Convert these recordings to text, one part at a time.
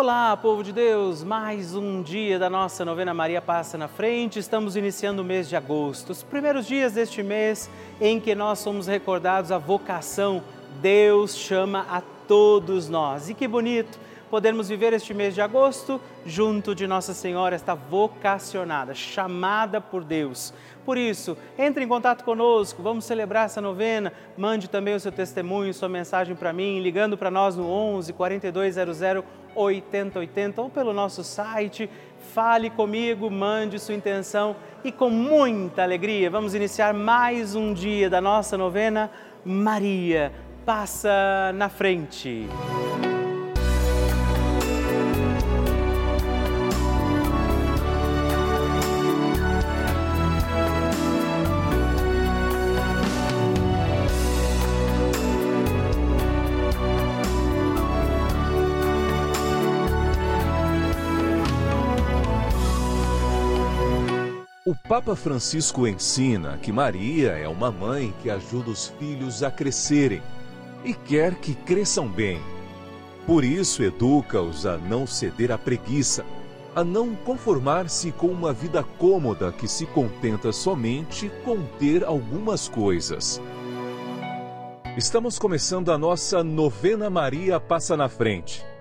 Olá, povo de Deus! Mais um dia da nossa novena Maria Passa na Frente. Estamos iniciando o mês de agosto, os primeiros dias deste mês em que nós somos recordados a vocação. Deus chama a todos nós. E que bonito podermos viver este mês de agosto junto de Nossa Senhora, esta vocacionada, chamada por Deus. Por isso, entre em contato conosco, vamos celebrar essa novena. Mande também o seu testemunho, sua mensagem para mim, ligando para nós no 11 4200 8080 ou pelo nosso site. Fale comigo, mande sua intenção e com muita alegria vamos iniciar mais um dia da nossa novena. Maria passa na frente. O Papa Francisco ensina que Maria é uma mãe que ajuda os filhos a crescerem e quer que cresçam bem. Por isso, educa-os a não ceder à preguiça, a não conformar-se com uma vida cômoda que se contenta somente com ter algumas coisas. Estamos começando a nossa novena Maria Passa na Frente.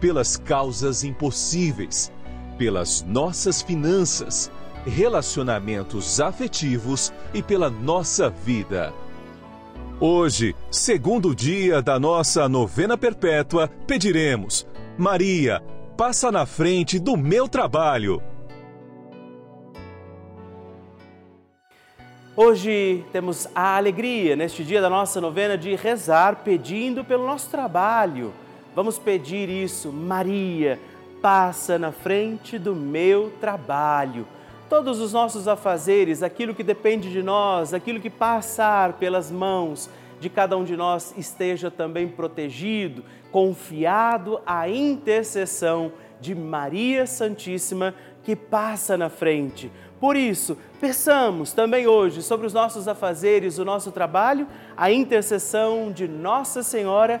pelas causas impossíveis, pelas nossas finanças, relacionamentos afetivos e pela nossa vida. Hoje, segundo dia da nossa novena perpétua, pediremos: Maria, passa na frente do meu trabalho. Hoje temos a alegria, neste dia da nossa novena, de rezar pedindo pelo nosso trabalho Vamos pedir isso, Maria, passa na frente do meu trabalho. Todos os nossos afazeres, aquilo que depende de nós, aquilo que passar pelas mãos de cada um de nós, esteja também protegido, confiado à intercessão de Maria Santíssima que passa na frente. Por isso, peçamos também hoje sobre os nossos afazeres, o nosso trabalho, a intercessão de Nossa Senhora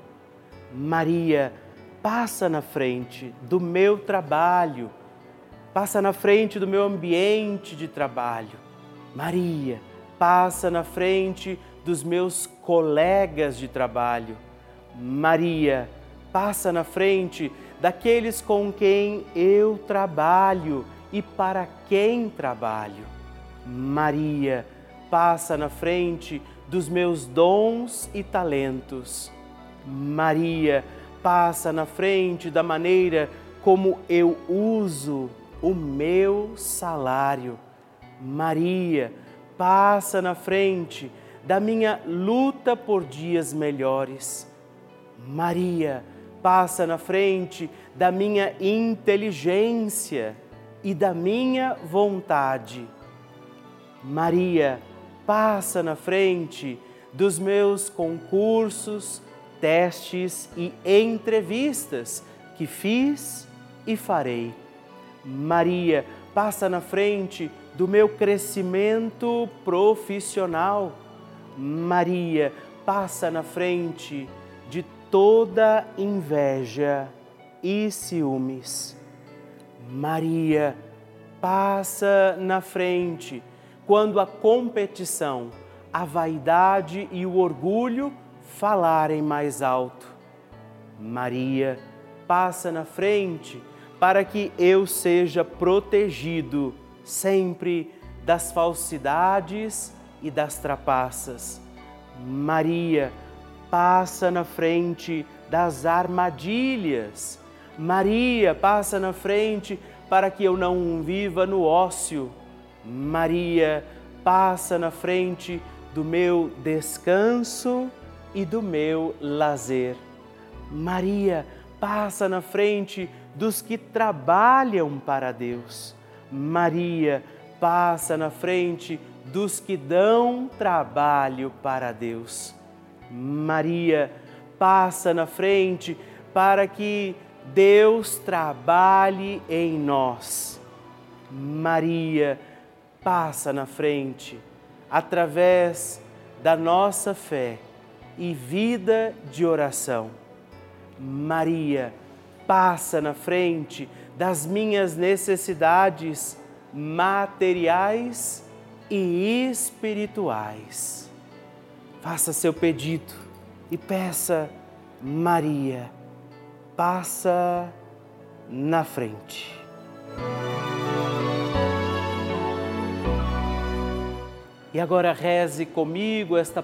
Maria, passa na frente do meu trabalho, passa na frente do meu ambiente de trabalho. Maria, passa na frente dos meus colegas de trabalho. Maria, passa na frente daqueles com quem eu trabalho e para quem trabalho. Maria, passa na frente dos meus dons e talentos. Maria passa na frente da maneira como eu uso o meu salário. Maria passa na frente da minha luta por dias melhores. Maria passa na frente da minha inteligência e da minha vontade. Maria passa na frente dos meus concursos, testes e entrevistas que fiz e farei. Maria passa na frente do meu crescimento profissional. Maria, passa na frente de toda inveja e ciúmes. Maria, passa na frente quando a competição, a vaidade e o orgulho falarem mais alto. Maria, passa na frente para que eu seja protegido sempre das falsidades e das trapaças. Maria, passa na frente das armadilhas. Maria, passa na frente para que eu não viva no ócio. Maria, passa na frente do meu descanso e do meu lazer. Maria, passa na frente dos que trabalham para Deus. Maria, passa na frente dos que dão trabalho para Deus. Maria, passa na frente para que Deus trabalhe em nós. Maria, passa na frente através da nossa fé e vida de oração. Maria, passa na frente das minhas necessidades materiais e espirituais. Faça seu pedido e peça, Maria, passa na frente. E agora reze comigo esta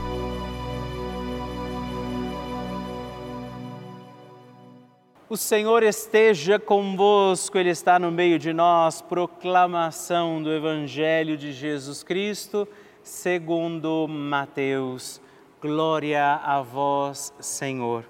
O Senhor esteja convosco, Ele está no meio de nós. Proclamação do Evangelho de Jesus Cristo, segundo Mateus. Glória a vós, Senhor.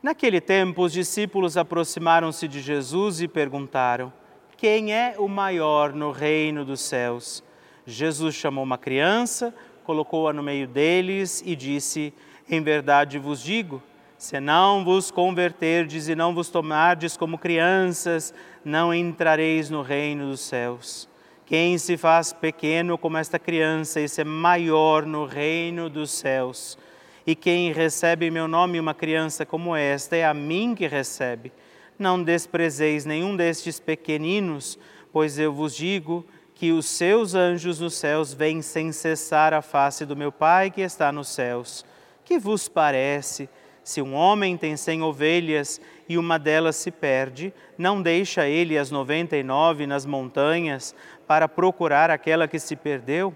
Naquele tempo, os discípulos aproximaram-se de Jesus e perguntaram: Quem é o maior no reino dos céus? Jesus chamou uma criança, colocou-a no meio deles e disse: Em verdade vos digo, se não vos converterdes e não vos tomardes como crianças, não entrareis no reino dos céus. Quem se faz pequeno como esta criança, esse é maior no reino dos céus. E quem recebe em meu nome uma criança como esta, é a mim que recebe. Não desprezeis nenhum destes pequeninos, pois eu vos digo que os seus anjos nos céus vêm sem cessar a face do meu Pai que está nos céus. Que vos parece? Se um homem tem cem ovelhas e uma delas se perde, não deixa ele as noventa e nove nas montanhas para procurar aquela que se perdeu?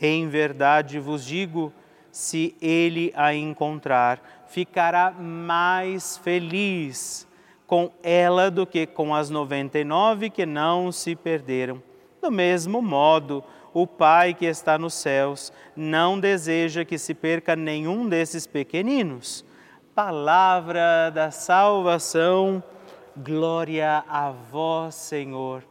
Em verdade vos digo, se ele a encontrar, ficará mais feliz com ela do que com as noventa e nove que não se perderam. Do mesmo modo, o Pai que está nos céus não deseja que se perca nenhum desses pequeninos. Palavra da salvação, glória a vós, Senhor.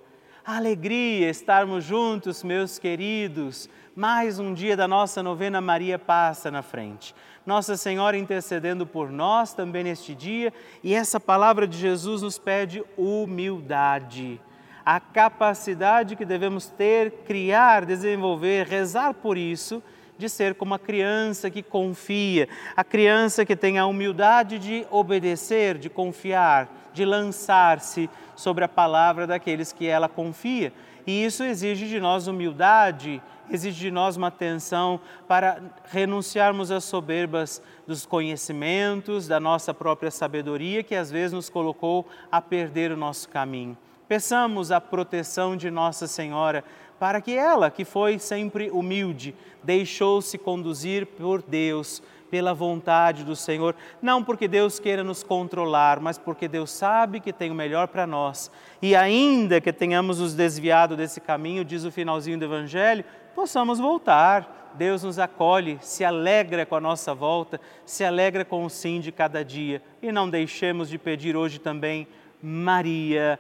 Alegria estarmos juntos, meus queridos. Mais um dia da nossa novena Maria passa na frente. Nossa Senhora intercedendo por nós também neste dia, e essa palavra de Jesus nos pede humildade, a capacidade que devemos ter, criar, desenvolver, rezar por isso, de ser como a criança que confia, a criança que tem a humildade de obedecer, de confiar, de lançar-se sobre a palavra daqueles que ela confia. E isso exige de nós humildade, exige de nós uma atenção para renunciarmos às soberbas dos conhecimentos, da nossa própria sabedoria, que às vezes nos colocou a perder o nosso caminho. Peçamos a proteção de Nossa Senhora para que ela, que foi sempre humilde, deixou-se conduzir por Deus, pela vontade do Senhor, não porque Deus queira nos controlar, mas porque Deus sabe que tem o melhor para nós. E ainda que tenhamos nos desviado desse caminho, diz o finalzinho do Evangelho, possamos voltar. Deus nos acolhe, se alegra com a nossa volta, se alegra com o sim de cada dia. E não deixemos de pedir hoje também, Maria,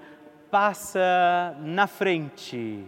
passa na frente.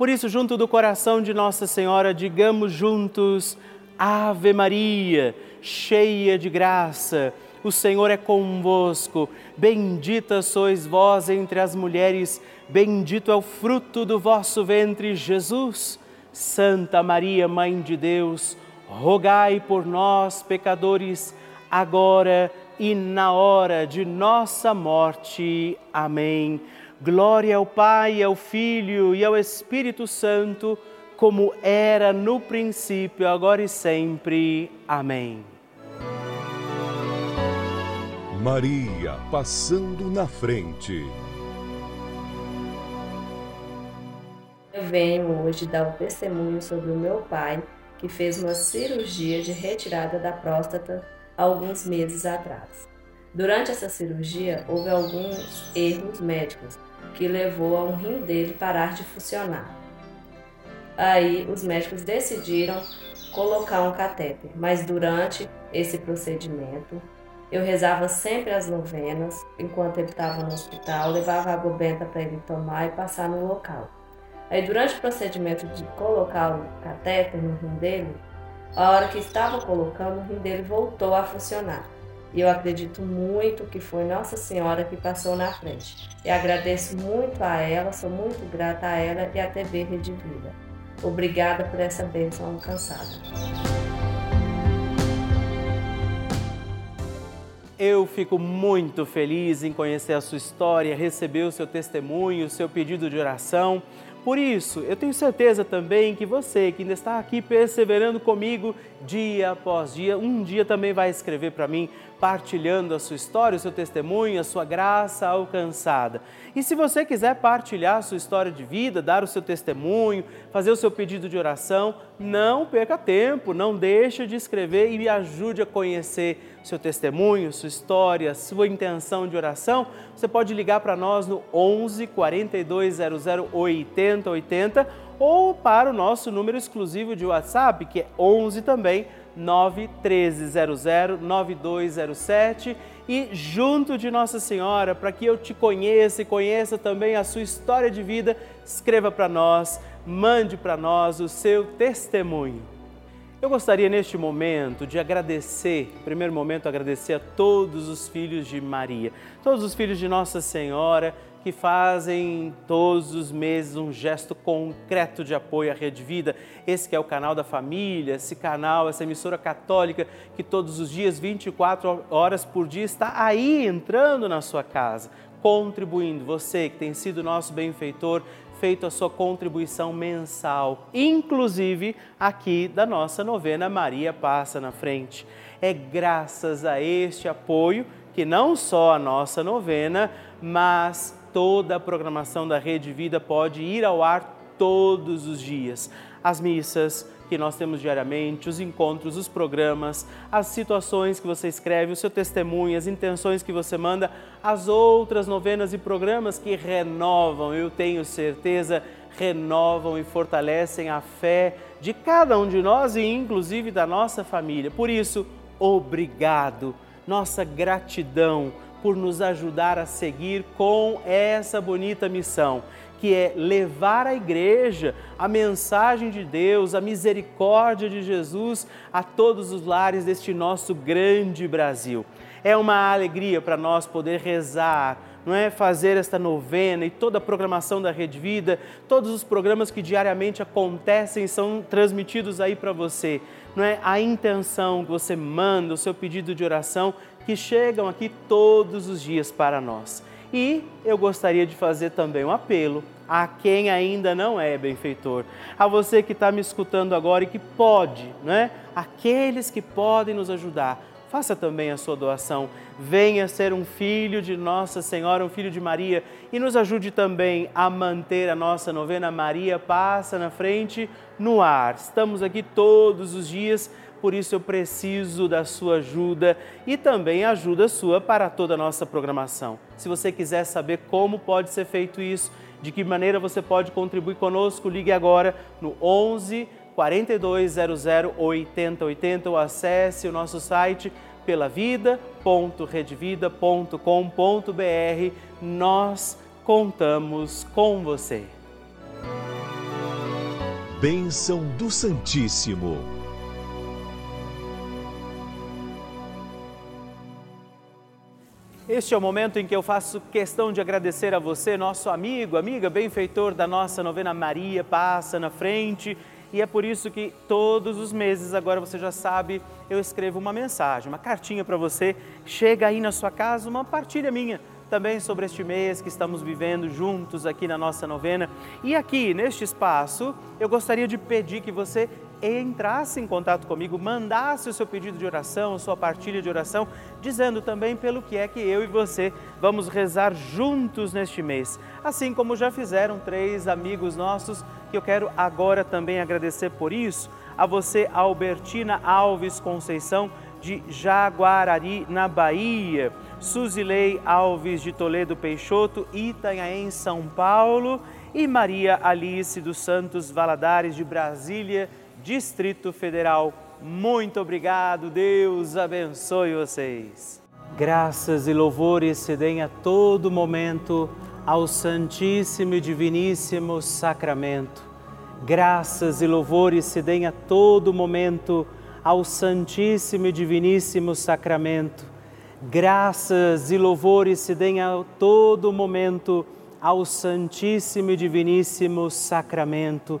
Por isso, junto do coração de Nossa Senhora, digamos juntos: Ave Maria, cheia de graça o Senhor é convosco. Bendita sois vós entre as mulheres, bendito é o fruto do vosso ventre, Jesus. Santa Maria, Mãe de Deus, rogai por nós, pecadores, agora e na hora de nossa morte. Amém. Glória ao Pai, ao Filho e ao Espírito Santo, como era no princípio, agora e sempre. Amém. Maria passando na frente. Eu venho hoje dar um testemunho sobre o meu pai, que fez uma cirurgia de retirada da próstata alguns meses atrás. Durante essa cirurgia, houve alguns erros médicos que levou a um rim dele parar de funcionar. Aí os médicos decidiram colocar um catéter, mas durante esse procedimento eu rezava sempre as novenas enquanto ele estava no hospital, levava água benta para ele tomar e passar no local. Aí durante o procedimento de colocar o catéter no rim dele, a hora que estava colocando, o rim dele voltou a funcionar. E eu acredito muito que foi Nossa Senhora que passou na frente. E agradeço muito a ela, sou muito grata a ela e à TV Rede Vida. Obrigada por essa bênção alcançada. Eu fico muito feliz em conhecer a sua história, receber o seu testemunho, o seu pedido de oração. Por isso, eu tenho certeza também que você que ainda está aqui perseverando comigo dia após dia, um dia também vai escrever para mim partilhando a sua história, o seu testemunho, a sua graça alcançada. E se você quiser partilhar a sua história de vida, dar o seu testemunho, fazer o seu pedido de oração, não perca tempo, não deixe de escrever e me ajude a conhecer seu testemunho, sua história, sua intenção de oração. Você pode ligar para nós no 11 4200 8080 ou para o nosso número exclusivo de WhatsApp, que é 11 também 91300 9207 e junto de Nossa Senhora, para que eu te conheça e conheça também a sua história de vida, escreva para nós, mande para nós o seu testemunho. Eu gostaria neste momento de agradecer, primeiro momento agradecer a todos os filhos de Maria, todos os filhos de Nossa Senhora, que fazem todos os meses um gesto concreto de apoio à Rede Vida. Esse é o canal da família, esse canal, essa emissora católica que todos os dias, 24 horas por dia, está aí entrando na sua casa, contribuindo. Você que tem sido nosso benfeitor, feito a sua contribuição mensal, inclusive aqui da nossa novena Maria Passa na Frente. É graças a este apoio que não só a nossa novena, mas toda a programação da Rede Vida pode ir ao ar todos os dias. As missas que nós temos diariamente, os encontros, os programas, as situações que você escreve, o seu testemunho, as intenções que você manda, as outras novenas e programas que renovam, eu tenho certeza, renovam e fortalecem a fé de cada um de nós e inclusive da nossa família. Por isso, obrigado, nossa gratidão por nos ajudar a seguir com essa bonita missão, que é levar à igreja a mensagem de Deus, a misericórdia de Jesus a todos os lares deste nosso grande Brasil. É uma alegria para nós poder rezar, não é fazer esta novena e toda a programação da Rede Vida, todos os programas que diariamente acontecem são transmitidos aí para você. Não é a intenção que você manda, o seu pedido de oração que chegam aqui todos os dias para nós. E eu gostaria de fazer também um apelo a quem ainda não é benfeitor, a você que está me escutando agora e que pode, né? Aqueles que podem nos ajudar, faça também a sua doação. Venha ser um filho de Nossa Senhora, um filho de Maria e nos ajude também a manter a nossa novena Maria Passa na Frente no ar. Estamos aqui todos os dias por isso eu preciso da sua ajuda e também ajuda sua para toda a nossa programação. Se você quiser saber como pode ser feito isso, de que maneira você pode contribuir conosco, ligue agora no 11 4200 8080 ou acesse o nosso site pelavida.redvida.com.br. Nós contamos com você. Bênção do Santíssimo. Este é o momento em que eu faço questão de agradecer a você, nosso amigo, amiga, benfeitor da nossa novena Maria Passa na Frente. E é por isso que todos os meses, agora você já sabe, eu escrevo uma mensagem, uma cartinha para você. Chega aí na sua casa uma partilha minha também sobre este mês que estamos vivendo juntos aqui na nossa novena. E aqui, neste espaço, eu gostaria de pedir que você entrasse em contato comigo, mandasse o seu pedido de oração, sua partilha de oração, dizendo também pelo que é que eu e você vamos rezar juntos neste mês. Assim como já fizeram três amigos nossos, que eu quero agora também agradecer por isso, a você, Albertina Alves Conceição, de Jaguarari, na Bahia, Suzilei Alves de Toledo Peixoto, Itanhaém, São Paulo, e Maria Alice dos Santos Valadares de Brasília, Distrito Federal. Muito obrigado, Deus abençoe vocês. Graças e louvores se deem a todo momento ao Santíssimo e Diviníssimo Sacramento. Graças e louvores se deem a todo momento ao Santíssimo e Diviníssimo Sacramento. Graças e louvores se deem a todo momento ao Santíssimo e Diviníssimo Sacramento.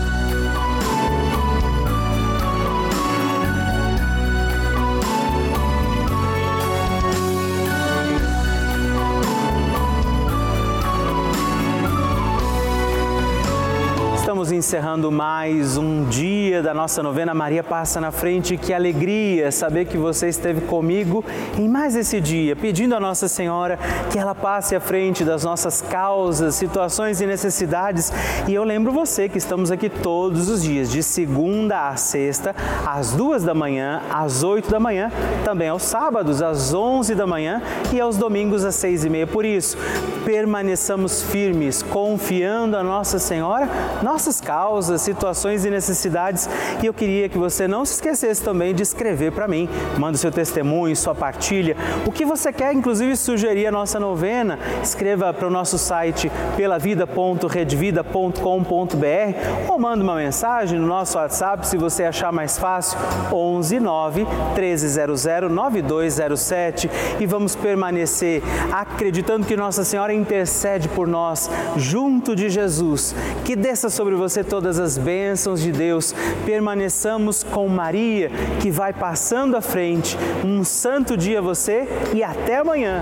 Encerrando mais um dia da nossa novena Maria Passa na Frente. Que alegria saber que você esteve comigo em mais esse dia, pedindo a Nossa Senhora que ela passe à frente das nossas causas, situações e necessidades. E eu lembro você que estamos aqui todos os dias, de segunda a sexta, às duas da manhã, às oito da manhã, também aos sábados, às onze da manhã e aos domingos às seis e meia. Por isso, permaneçamos firmes, confiando a Nossa Senhora, nossa nossas causas, situações e necessidades. E eu queria que você não se esquecesse também de escrever para mim. Manda seu testemunho, sua partilha, o que você quer, inclusive sugerir a nossa novena. Escreva para o nosso site pelavida.redvida.com.br ou manda uma mensagem no nosso WhatsApp se você achar mais fácil, 11 9 1300 9207 e vamos permanecer acreditando que Nossa Senhora intercede por nós junto de Jesus. Que desça sobre você todas as bênçãos de Deus. Permaneçamos com Maria, que vai passando à frente. Um santo dia a você e até amanhã.